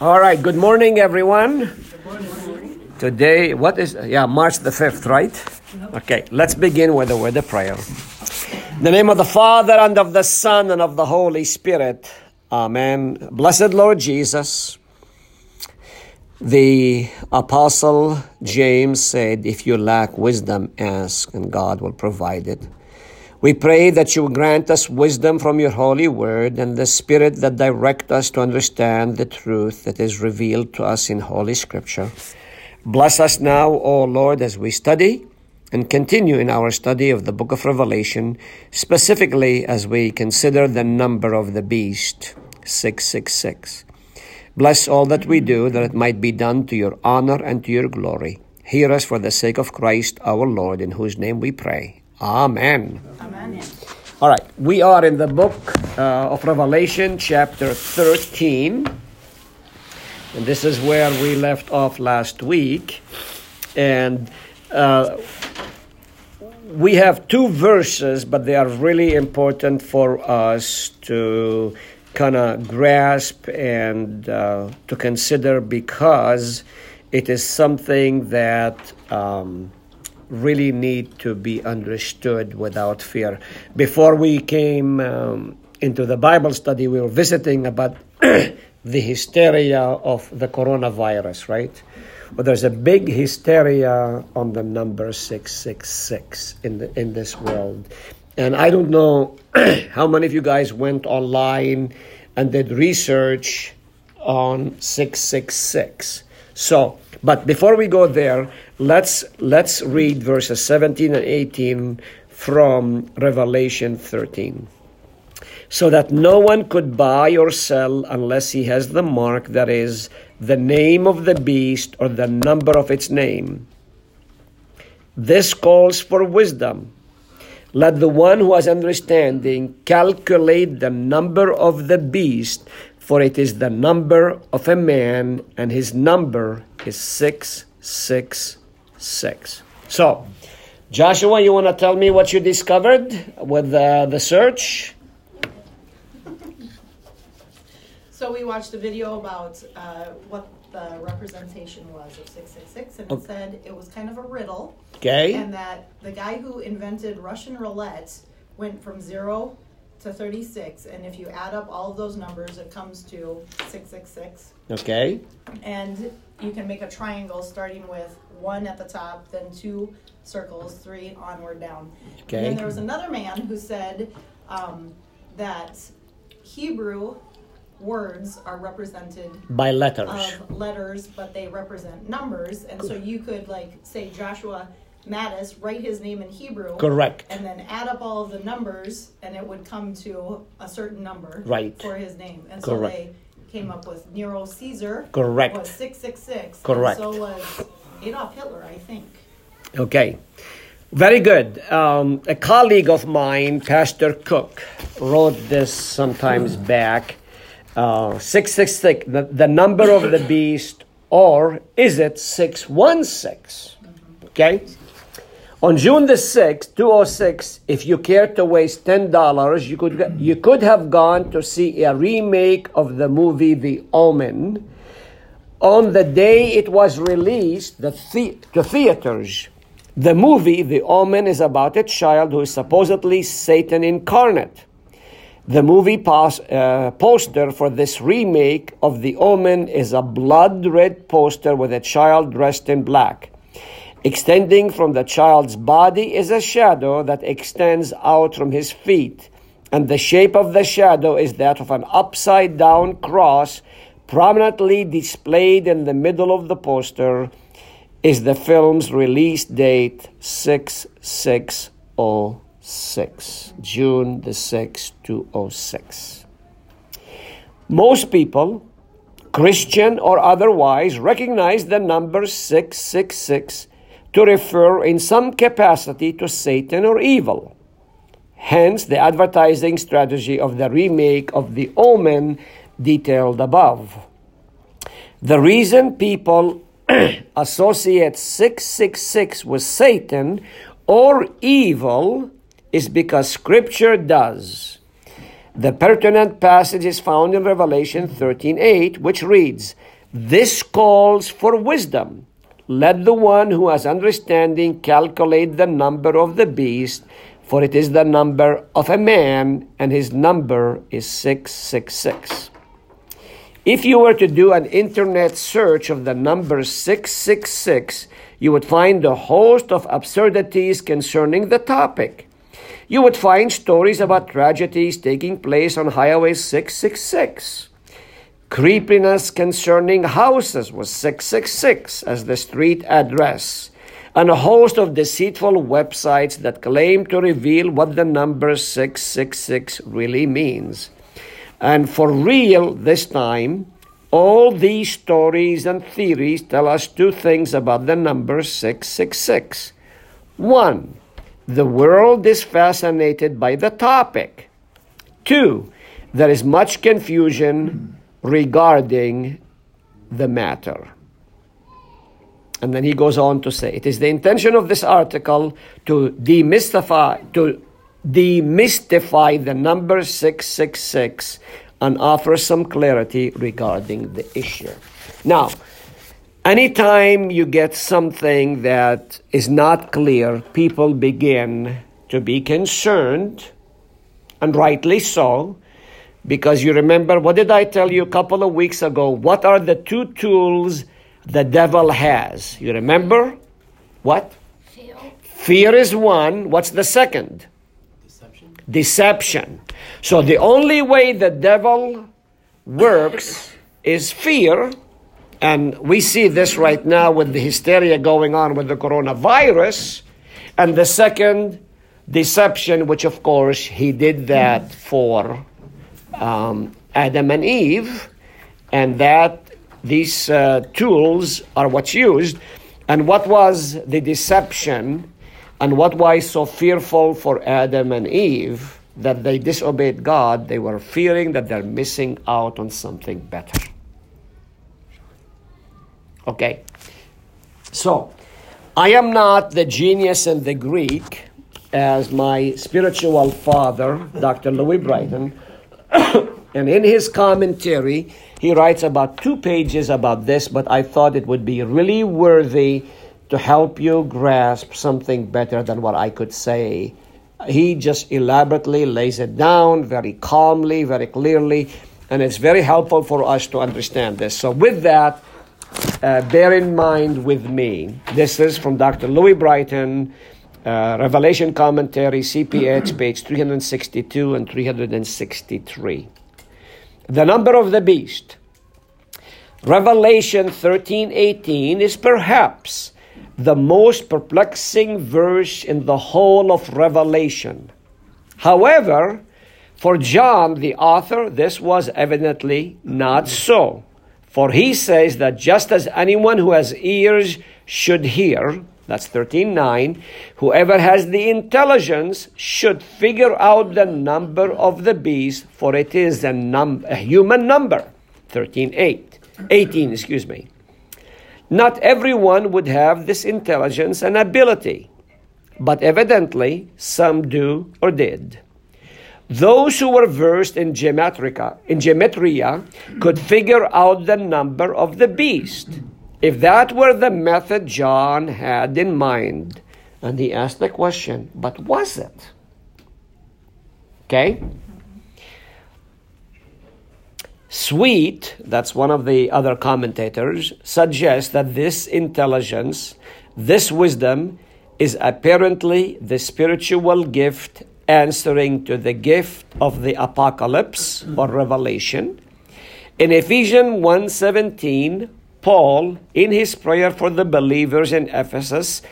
All right, good morning, everyone. Today, what is, yeah, March the 5th, right? Okay, let's begin with a word of prayer. In the name of the Father, and of the Son, and of the Holy Spirit. Amen. Blessed Lord Jesus, the Apostle James said, If you lack wisdom, ask, and God will provide it. We pray that you grant us wisdom from your holy word and the spirit that direct us to understand the truth that is revealed to us in holy scripture. Bless us now, O Lord, as we study and continue in our study of the book of Revelation, specifically as we consider the number of the beast, 666. Bless all that we do, that it might be done to your honor and to your glory. Hear us for the sake of Christ our Lord, in whose name we pray. Amen. Amen. All right, we are in the book uh, of Revelation, chapter 13. And this is where we left off last week. And uh, we have two verses, but they are really important for us to kind of grasp and uh, to consider because it is something that. Um, really need to be understood without fear. Before we came um, into the Bible study, we were visiting about the hysteria of the coronavirus, right? Well, there's a big hysteria on the number 666 in, the, in this world. And I don't know how many of you guys went online and did research on 666. So, but before we go there, let's let's read verses 17 and 18 from Revelation 13. So that no one could buy or sell unless he has the mark that is the name of the beast or the number of its name. This calls for wisdom. Let the one who has understanding calculate the number of the beast, for it is the number of a man, and his number is 666. So, Joshua, you want to tell me what you discovered with uh, the search? So, we watched a video about uh, what the representation was of 666, and it okay. said it was kind of a riddle. Okay. And that the guy who invented Russian roulette went from zero to 36, and if you add up all of those numbers, it comes to 666. Okay. And you can make a triangle starting with one at the top, then two circles, three onward down. Okay. And then there was another man who said um, that Hebrew words are represented by letters of letters but they represent numbers and so you could like say joshua Mattis write his name in Hebrew. Correct. And then add up all of the numbers, and it would come to a certain number. Right. For his name, and so Correct. they came up with Nero Caesar. Correct. Was six six six. Correct. so was Adolf Hitler, I think. Okay. Very good. Um, a colleague of mine, Pastor Cook, wrote this sometimes back. Uh, 666, the, the number of the beast, or is it 616? Okay? On June the 6th, 206, if you care to waste $10, you could, you could have gone to see a remake of the movie The Omen. On the day it was released the the- theaters, the movie The Omen is about a child who is supposedly Satan incarnate. The movie pos- uh, poster for this remake of The Omen is a blood red poster with a child dressed in black. Extending from the child's body is a shadow that extends out from his feet, and the shape of the shadow is that of an upside down cross prominently displayed in the middle of the poster is the film's release date 6606 June the 6th 206 Most people Christian or otherwise recognize the number 666 to refer in some capacity to Satan or evil. Hence, the advertising strategy of the remake of The Omen detailed above. The reason people associate 666 with Satan or evil is because Scripture does. The pertinent passage is found in Revelation 13:8, which reads, "This calls for wisdom. Let the one who has understanding calculate the number of the beast, for it is the number of a man, and his number is 666." If you were to do an internet search of the number 666, you would find a host of absurdities concerning the topic. You would find stories about tragedies taking place on Highway 666. Creepiness concerning houses was 666 as the street address, and a host of deceitful websites that claim to reveal what the number 666 really means. And for real this time, all these stories and theories tell us two things about the number 666. One, the world is fascinated by the topic. Two, there is much confusion regarding the matter. And then he goes on to say, it is the intention of this article to demystify, to demystify the number 666 and offer some clarity regarding the issue. Now, anytime you get something that is not clear, people begin to be concerned, and rightly so, because you remember, what did I tell you a couple of weeks ago? What are the two tools the devil has? You remember? What? Fear. Fear is one. What's the second? deception. Deception. So the only way the devil works is fear. And we see this right now with the hysteria going on with the coronavirus. And the second, deception, which of course he did that for um, Adam and Eve. And that these uh, tools are what's used. And what was the deception? And what was so fearful for Adam and Eve that they disobeyed God, they were fearing that they're missing out on something better. Okay. So, I am not the genius in the Greek as my spiritual father, Dr. Louis Brighton. and in his commentary, he writes about two pages about this, but I thought it would be really worthy to help you grasp something better than what I could say. He just elaborately lays it down very calmly, very clearly, and it's very helpful for us to understand this. So, with that, uh, bear in mind with me, this is from Dr. Louis Brighton, uh, Revelation Commentary, CPH, page 362 and 363. The number of the beast. Revelation 13:18 is perhaps the most perplexing verse in the whole of Revelation. However, for John, the author, this was evidently not so. For he says that just as anyone who has ears should hear, that's 13.9, whoever has the intelligence should figure out the number of the beast, for it is a, num- a human number. 13.8, 18, excuse me. Not everyone would have this intelligence and ability, but evidently some do or did. Those who were versed in geometrica, in geometria could figure out the number of the beast. If that were the method John had in mind, and he asked the question, but was it? Okay? Swete, that's one of the other commentators, suggests that this intelligence, this wisdom, is apparently the spiritual gift answering to the gift of the apocalypse or revelation. In Ephesians 1:17, Paul, in his prayer for the believers in Ephesus,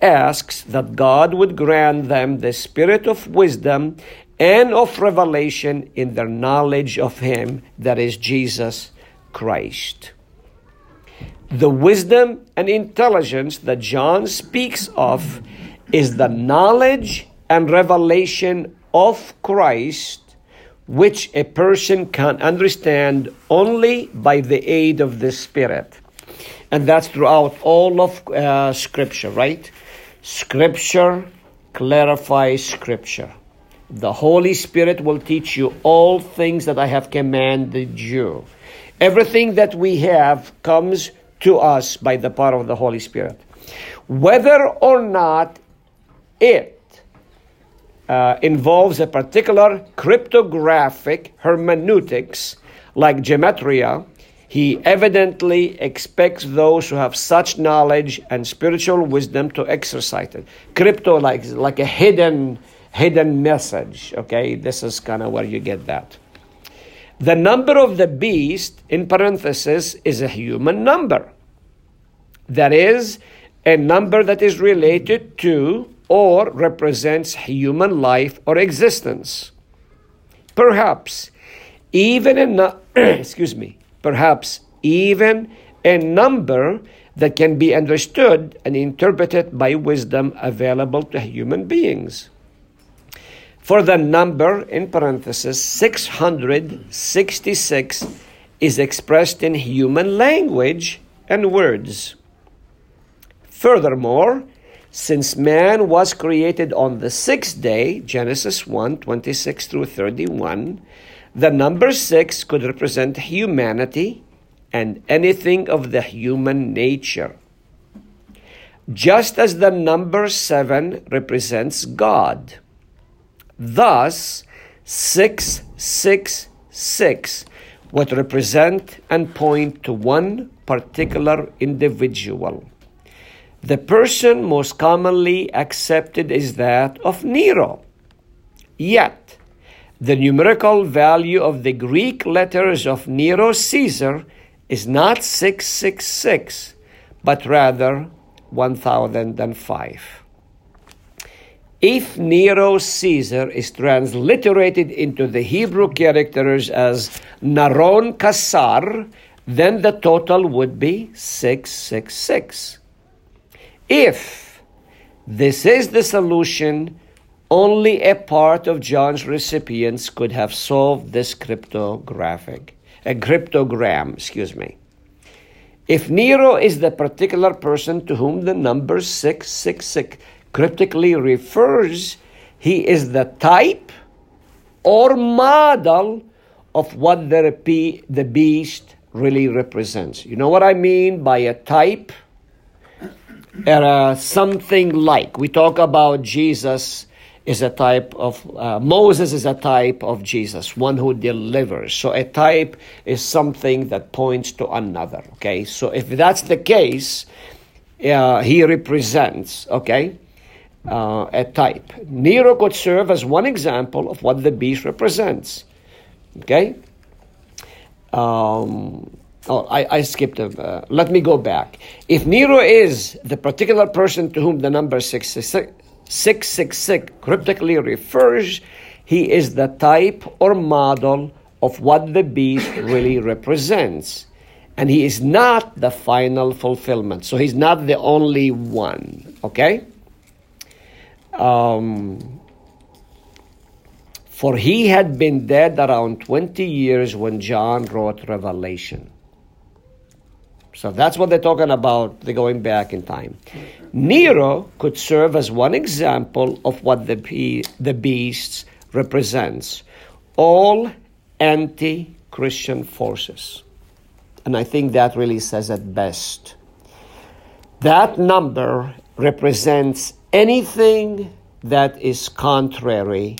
asks that God would grant them the spirit of wisdom and of revelation in their knowledge of Him, that is Jesus Christ. The wisdom and intelligence that John speaks of is the knowledge and revelation of Christ, which a person can understand only by the aid of the Spirit. And that's throughout all of uh, Scripture, right? Scripture clarifies Scripture. the Holy Spirit will teach you all things that I have commanded you. Everything that we have comes to us by the power of the Holy Spirit. Whether or not it uh, involves a particular cryptographic hermeneutics like gematria, he evidently expects those who have such knowledge and spiritual wisdom to exercise it. Crypto, like, like a hidden, hidden message. Okay, this is kind of where you get that. The number of the beast, in parenthesis, is a human number. That is, a number that is related to or represents human life or existence. Perhaps even a excuse me, perhaps even a number that can be understood and interpreted by wisdom available to human beings. For the number, in parenthesis, 666 is expressed in human language and words. Furthermore, since man was created on the sixth day, Genesis 1 26 through 31, the number six could represent humanity and anything of the human nature. Just as the number seven represents God. Thus, 666 would represent and point to one particular individual. The person most commonly accepted is that of Nero. Yet, the numerical value of the Greek letters of Nero Caesar is not 666, but rather 1005. If Nero Caesar is transliterated into the Hebrew characters as Naron Kassar, then the total would be 666. If this is the solution, only a part of John's recipients could have solved this cryptographic, a cryptogram, excuse me. If Nero is the particular person to whom the number 666 cryptically refers, he is the type or model of what the, the beast really represents. You know what I mean by a type? Era something like. We talk about Jesus is a type of uh, Moses is a type of Jesus, one who delivers. So a type is something that points to another. Okay, so if that's the case, uh, he represents. Okay. Uh, a type. Nero could serve as one example of what the beast represents. Okay? Um, oh, I, I skipped. A, uh, let me go back. If Nero is the particular person to whom the number 66, 666 cryptically refers, he is the type or model of what the beast really represents. And he is not the final fulfillment. So he's not the only one. Okay? Um, for he had been dead around 20 years when John wrote Revelation. So that's what they're talking about, they're going back in time. Nero could serve as one example of what the, the beast represents all anti Christian forces. And I think that really says it best. That number represents anything that is contrary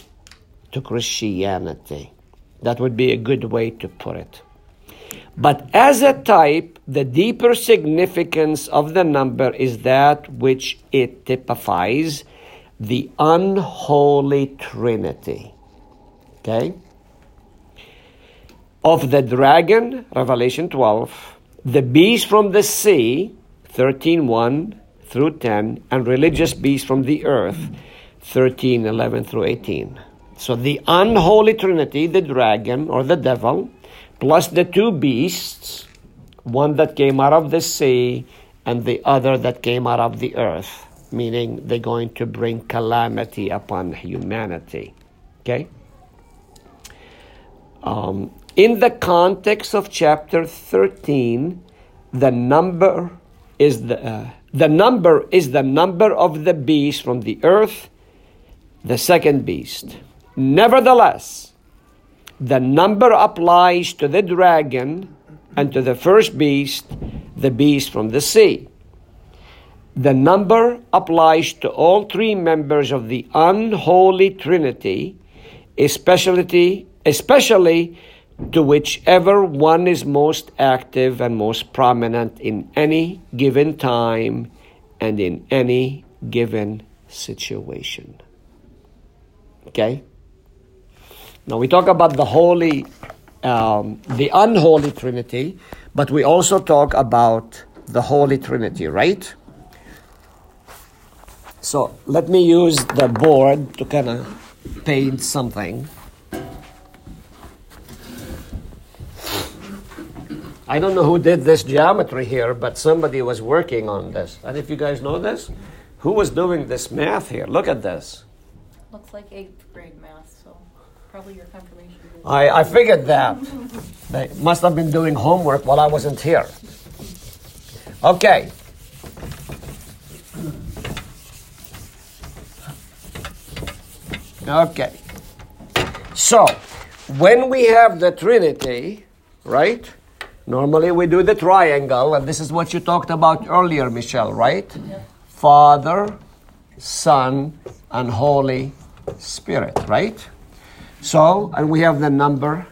to Christianity. That would be a good way to put it. But as a type, the deeper significance of the number is that which it typifies the unholy trinity. Okay? Of the dragon, Revelation 12, the beast from the sea, 13:1 through 10, and religious beast from the earth, 13:11 through 18. So the unholy trinity, the dragon or the devil, plus the two beasts, one that came out of the sea and the other that came out of the earth, meaning they're going to bring calamity upon humanity. Okay? Um, in the context of chapter 13, the number is the uh, the number is the number of the beast from the earth, the second beast. Nevertheless, the number applies to the dragon and to the first beast, the beast from the sea. The number applies to all three members of the unholy Trinity, especially, especially to whichever one is most active and most prominent in any given time and in any given situation. Okay? Now we talk about the holy, um, the unholy Trinity, but we also talk about the Holy Trinity, right? So let me use the board to kind of paint something. I don't know who did this geometry here, but somebody was working on this. And if you guys know this, who was doing this math here? Look at this. Looks like eighth grade math, so probably your confirmation. I, I figured that. they must have been doing homework while I wasn't here. Okay. Okay. So, when we have the Trinity, right? Normally we do the triangle, and this is what you talked about earlier, Michelle, right? Yeah. Father, Son, and Holy Spirit, right? So, and we have the number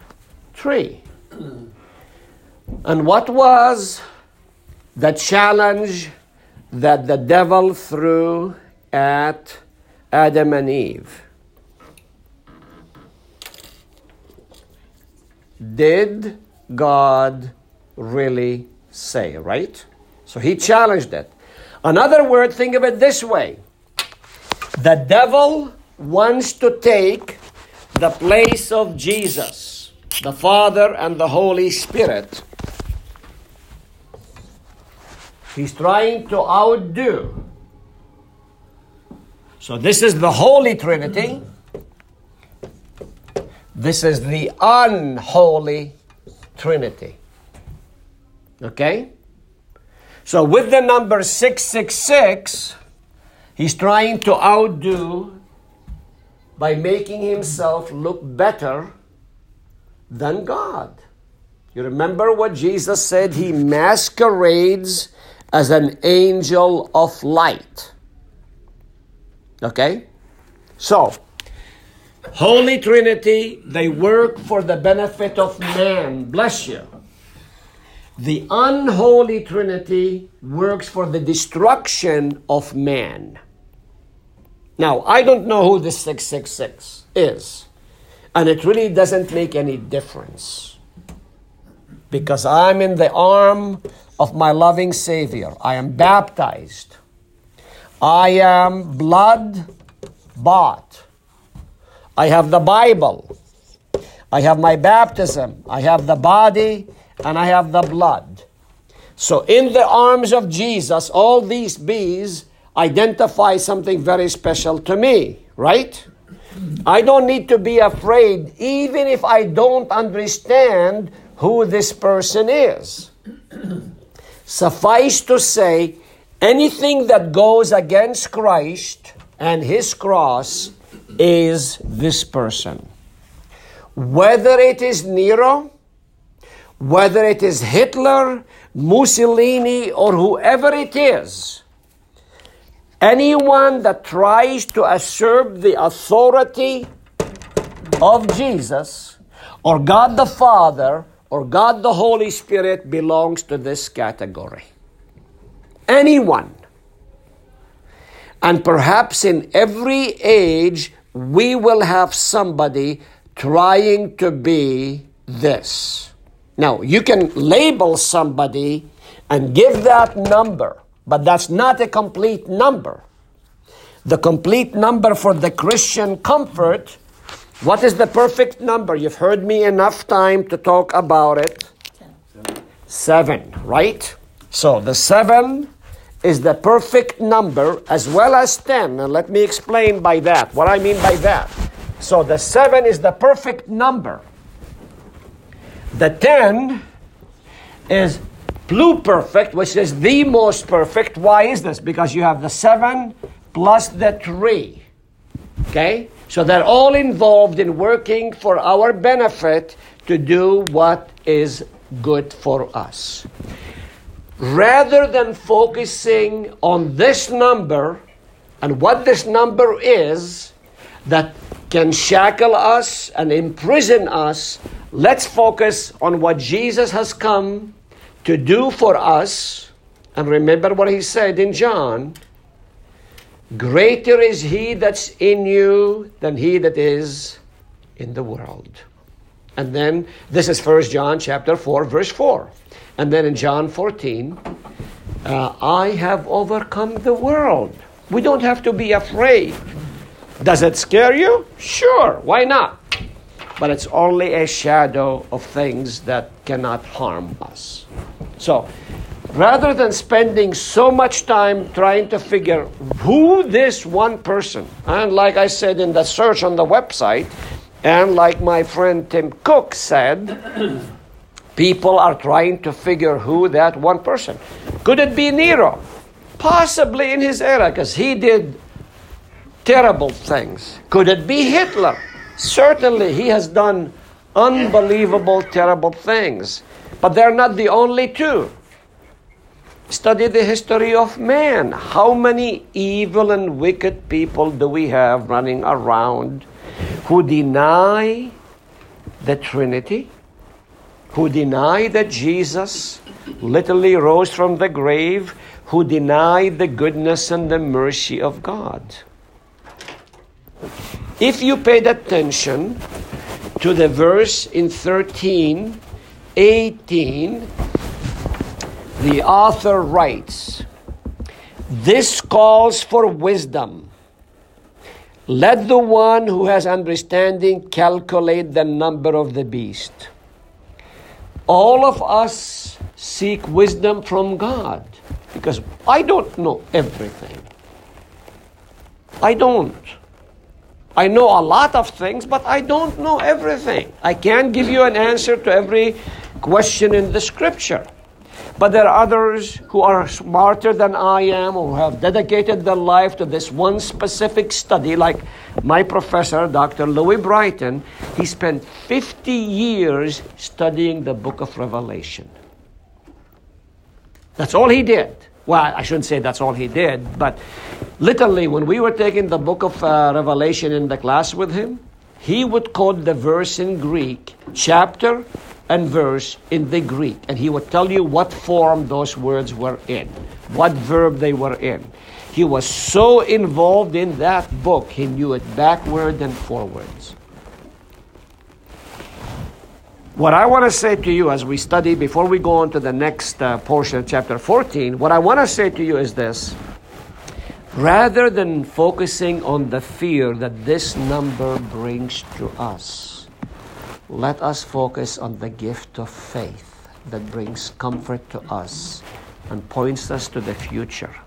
three. And what was the challenge that the devil threw at Adam and Eve? Did God really say, right? So he challenged it. Another word, think of it this way the devil wants to take the place of Jesus, the Father and the Holy Spirit. He's trying to outdo. So, this is the Holy Trinity. This is the unholy Trinity. Okay? So with the number 666, he's trying to outdo by making himself look better than God. You remember what Jesus said? He masquerades as an angel of light. Okay? So, Holy Trinity, they work for the benefit of man. Bless you. The unholy Trinity works for the destruction of man. Now, I don't know who this 666 is, and it really doesn't make any difference because I'm in the arm of my loving Savior. I am baptized. I am blood bought. I have the Bible. I have my baptism. I have the body and I have the blood. So, in the arms of Jesus, all these bees identify something very special to me, right? I don't need to be afraid, even if I don't understand who this person is. Suffice to say, anything that goes against Christ and his cross is this person. Whether it is Nero, whether it is Hitler, Mussolini, or whoever it is, anyone that tries to usurp the authority of Jesus or God the Father or God the Holy Spirit belongs to this category. Anyone. And perhaps in every age, we will have somebody trying to be this. Now, you can label somebody and give that number, but that's not a complete number. The complete number for the Christian comfort, what is the perfect number? You've heard me enough time to talk about it. Seven, right? So the seven is the perfect number as well as ten. And let me explain by that what I mean by that. So the seven is the perfect number. The 10 is pluperfect, which is the most perfect. Why is this? Because you have the 7 plus the 3. Okay? So they're all involved in working for our benefit to do what is good for us. Rather than focusing on this number and what this number is that can shackle us and imprison us, let's focus on what Jesus has come to do for us. And remember what he said in John Greater is he that's in you than he that is in the world. And then this is First John chapter 4 verse 4. And then in John 14, uh, I have overcome the world. We don't have to be afraid. Does it scare you? Sure, why not? But it's only a shadow of things that cannot harm us. So, rather than spending so much time trying to figure who this one person, and like I said in the search on the website, and like my friend Tim Cook said, people are trying to figure who that one person. Could it be Nero? Possibly in his era, because he did terrible things. Could it be Hitler? Certainly, he has done unbelievable, terrible things. But they're not the only two. Study the history of man. How many evil and wicked people do we have running around who deny the Trinity, who deny that Jesus literally rose from the grave, who deny the goodness and the mercy of God. If you paid attention to the verse in 13, 18, the author writes, This calls for wisdom let the one who has understanding calculate the number of the beast. All of us seek wisdom from God because I don't know everything. I don't. I know a lot of things, but I don't know everything. I can't give you an answer to every question in the scripture. But there are others who are smarter than I am, who have dedicated their life to this one specific study, like my professor, Dr. Louis Brighton. He spent 50 years studying the book of Revelation. That's all he did. Well, I shouldn't say that's all he did, but literally, when we were taking the book of uh, Revelation in the class with him, he would quote the verse in Greek, chapter, and verse in the Greek, and he would tell you what form those words were in, what verb they were in. He was so involved in that book, he knew it backward and forwards. What I want to say to you as we study, before we go on to the next uh, portion of chapter 14, what I want to say to you is this. Rather than focusing on the fear that this number brings to us, let us focus on the gift of faith that brings comfort to us and points us to the future.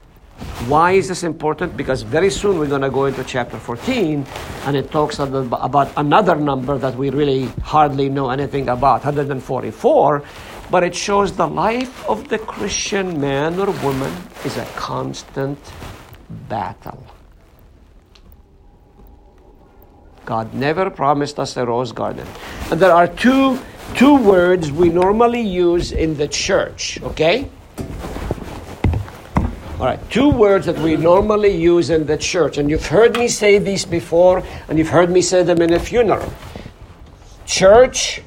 Why is this important? Because very soon we're going to go into chapter 14 and it talks about another number that we really hardly know anything about, 144. But it shows the life of the Christian man or woman is a constant battle. God never promised us a rose garden. And there are two, two words we normally use in the church, okay? All right, two words that we normally use in the church. And you've heard me say these before, and you've heard me say them in a funeral. Church.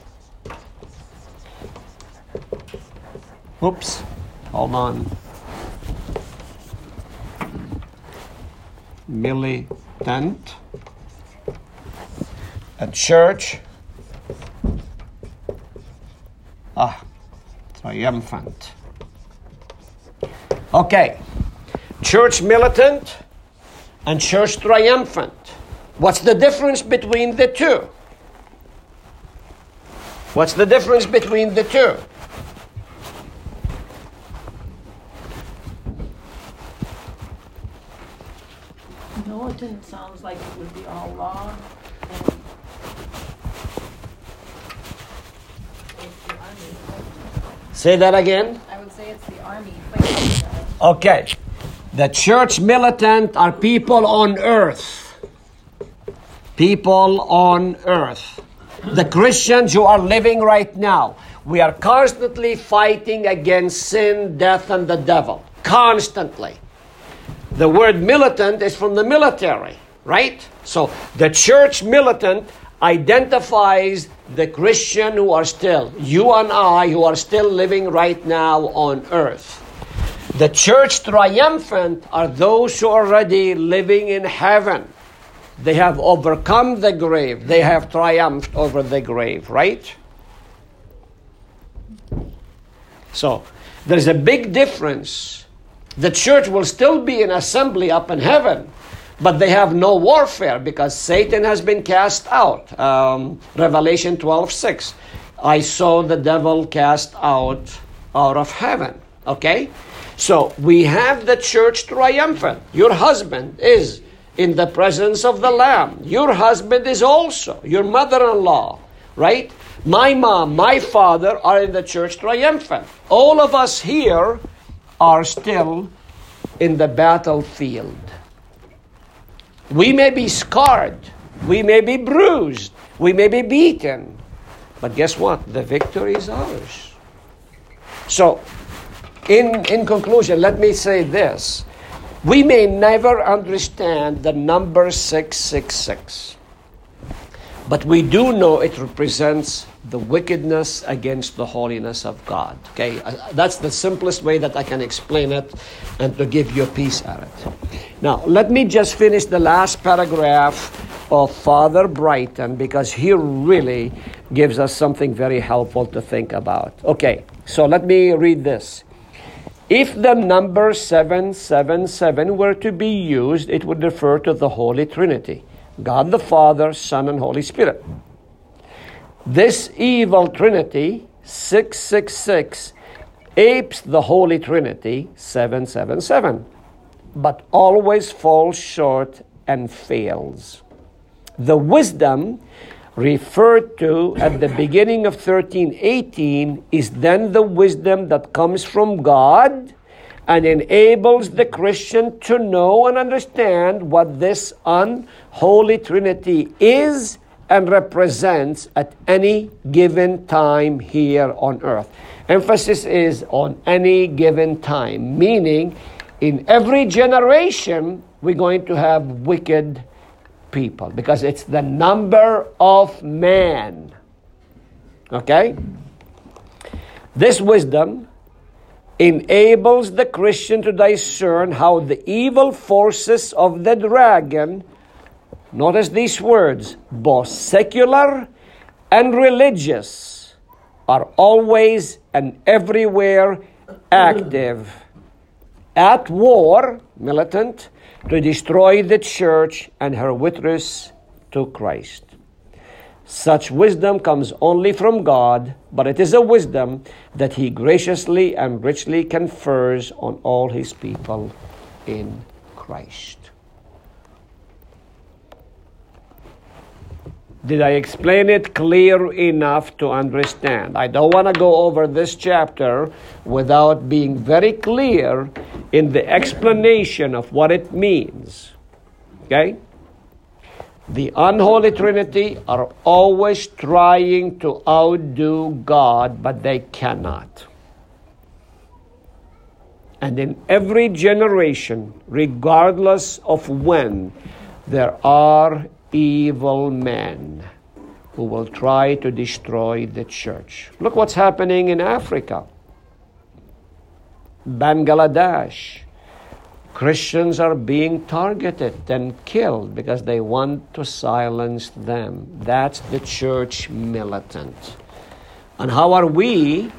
Oops, hold on. Militant a church ah triumphant okay church militant and church triumphant what's the difference between the two what's the difference between the two militant sounds like it would be all law Say that again. I would say it's the army. Okay. The church militant are people on earth. people on earth. The Christians who are living right now, we are constantly fighting against sin, death, and the devil. Constantly. The word militant is from the military, right? So the church militant identifies the Christian who are still, you and I, who are still living right now on earth. The church triumphant are those who are already living in heaven. They have overcome the grave. They have triumphed over the grave, right? So, there's a big difference. The church will still be in assembly up in heaven, but they have no warfare because Satan has been cast out. Um, Revelation 12 6. I saw the devil cast out out of heaven. Okay? So we have the church triumphant. Your husband is in the presence of the Lamb. Your husband is also your mother in law, right? My mom, my father are in the church triumphant. All of us here are still in the battlefield. We may be scarred, we may be bruised, we may be beaten, but guess what? The victory is ours. So, in, in conclusion, let me say this. We may never understand the number 666, but we do know it represents the wickedness against the holiness of God. Okay, uh, that's the simplest way that I can explain it and to give you a piece at it. Now, let me just finish the last paragraph of Father Brighton because he really gives us something very helpful to think about. Okay, so let me read this. If the number 777 were to be used, it would refer to the Holy Trinity God the Father, Son, and Holy Spirit. This evil Trinity, 666, apes the Holy Trinity, 777, but always falls short and fails. The wisdom referred to at the beginning of 1318 is then the wisdom that comes from God and enables the Christian to know and understand what this unholy Trinity is and represents at any given time here on earth. Emphasis is on any given time, meaning in every generation we're going to have wicked people because it's the number of man. Okay? This wisdom enables the Christian to discern how the evil forces of the dragon, notice these words, both secular and religious, are always and everywhere active, at war, militant, to destroy the church and her witness to Christ. Such wisdom comes only from God, but it is a wisdom that He graciously and richly confers on all His people in Christ. Did I explain it clear enough to understand? I don't want to go over this chapter without being very clear in the explanation of what it means. Okay? The unholy Trinity are always trying to outdo God, but they cannot. And in every generation, regardless of when, there are evil men who will try to destroy the church. Look what's happening in Africa. Bangladesh. Christians are being targeted and killed because they want to silence them. That's the church militant. And how are we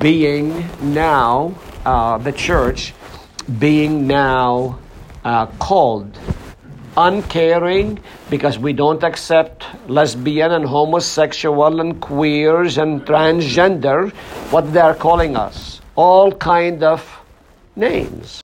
being now, uh, the church, being now uh, called uncaring because we don't accept lesbian and homosexual and queers and transgender, what they're calling us all kind of names.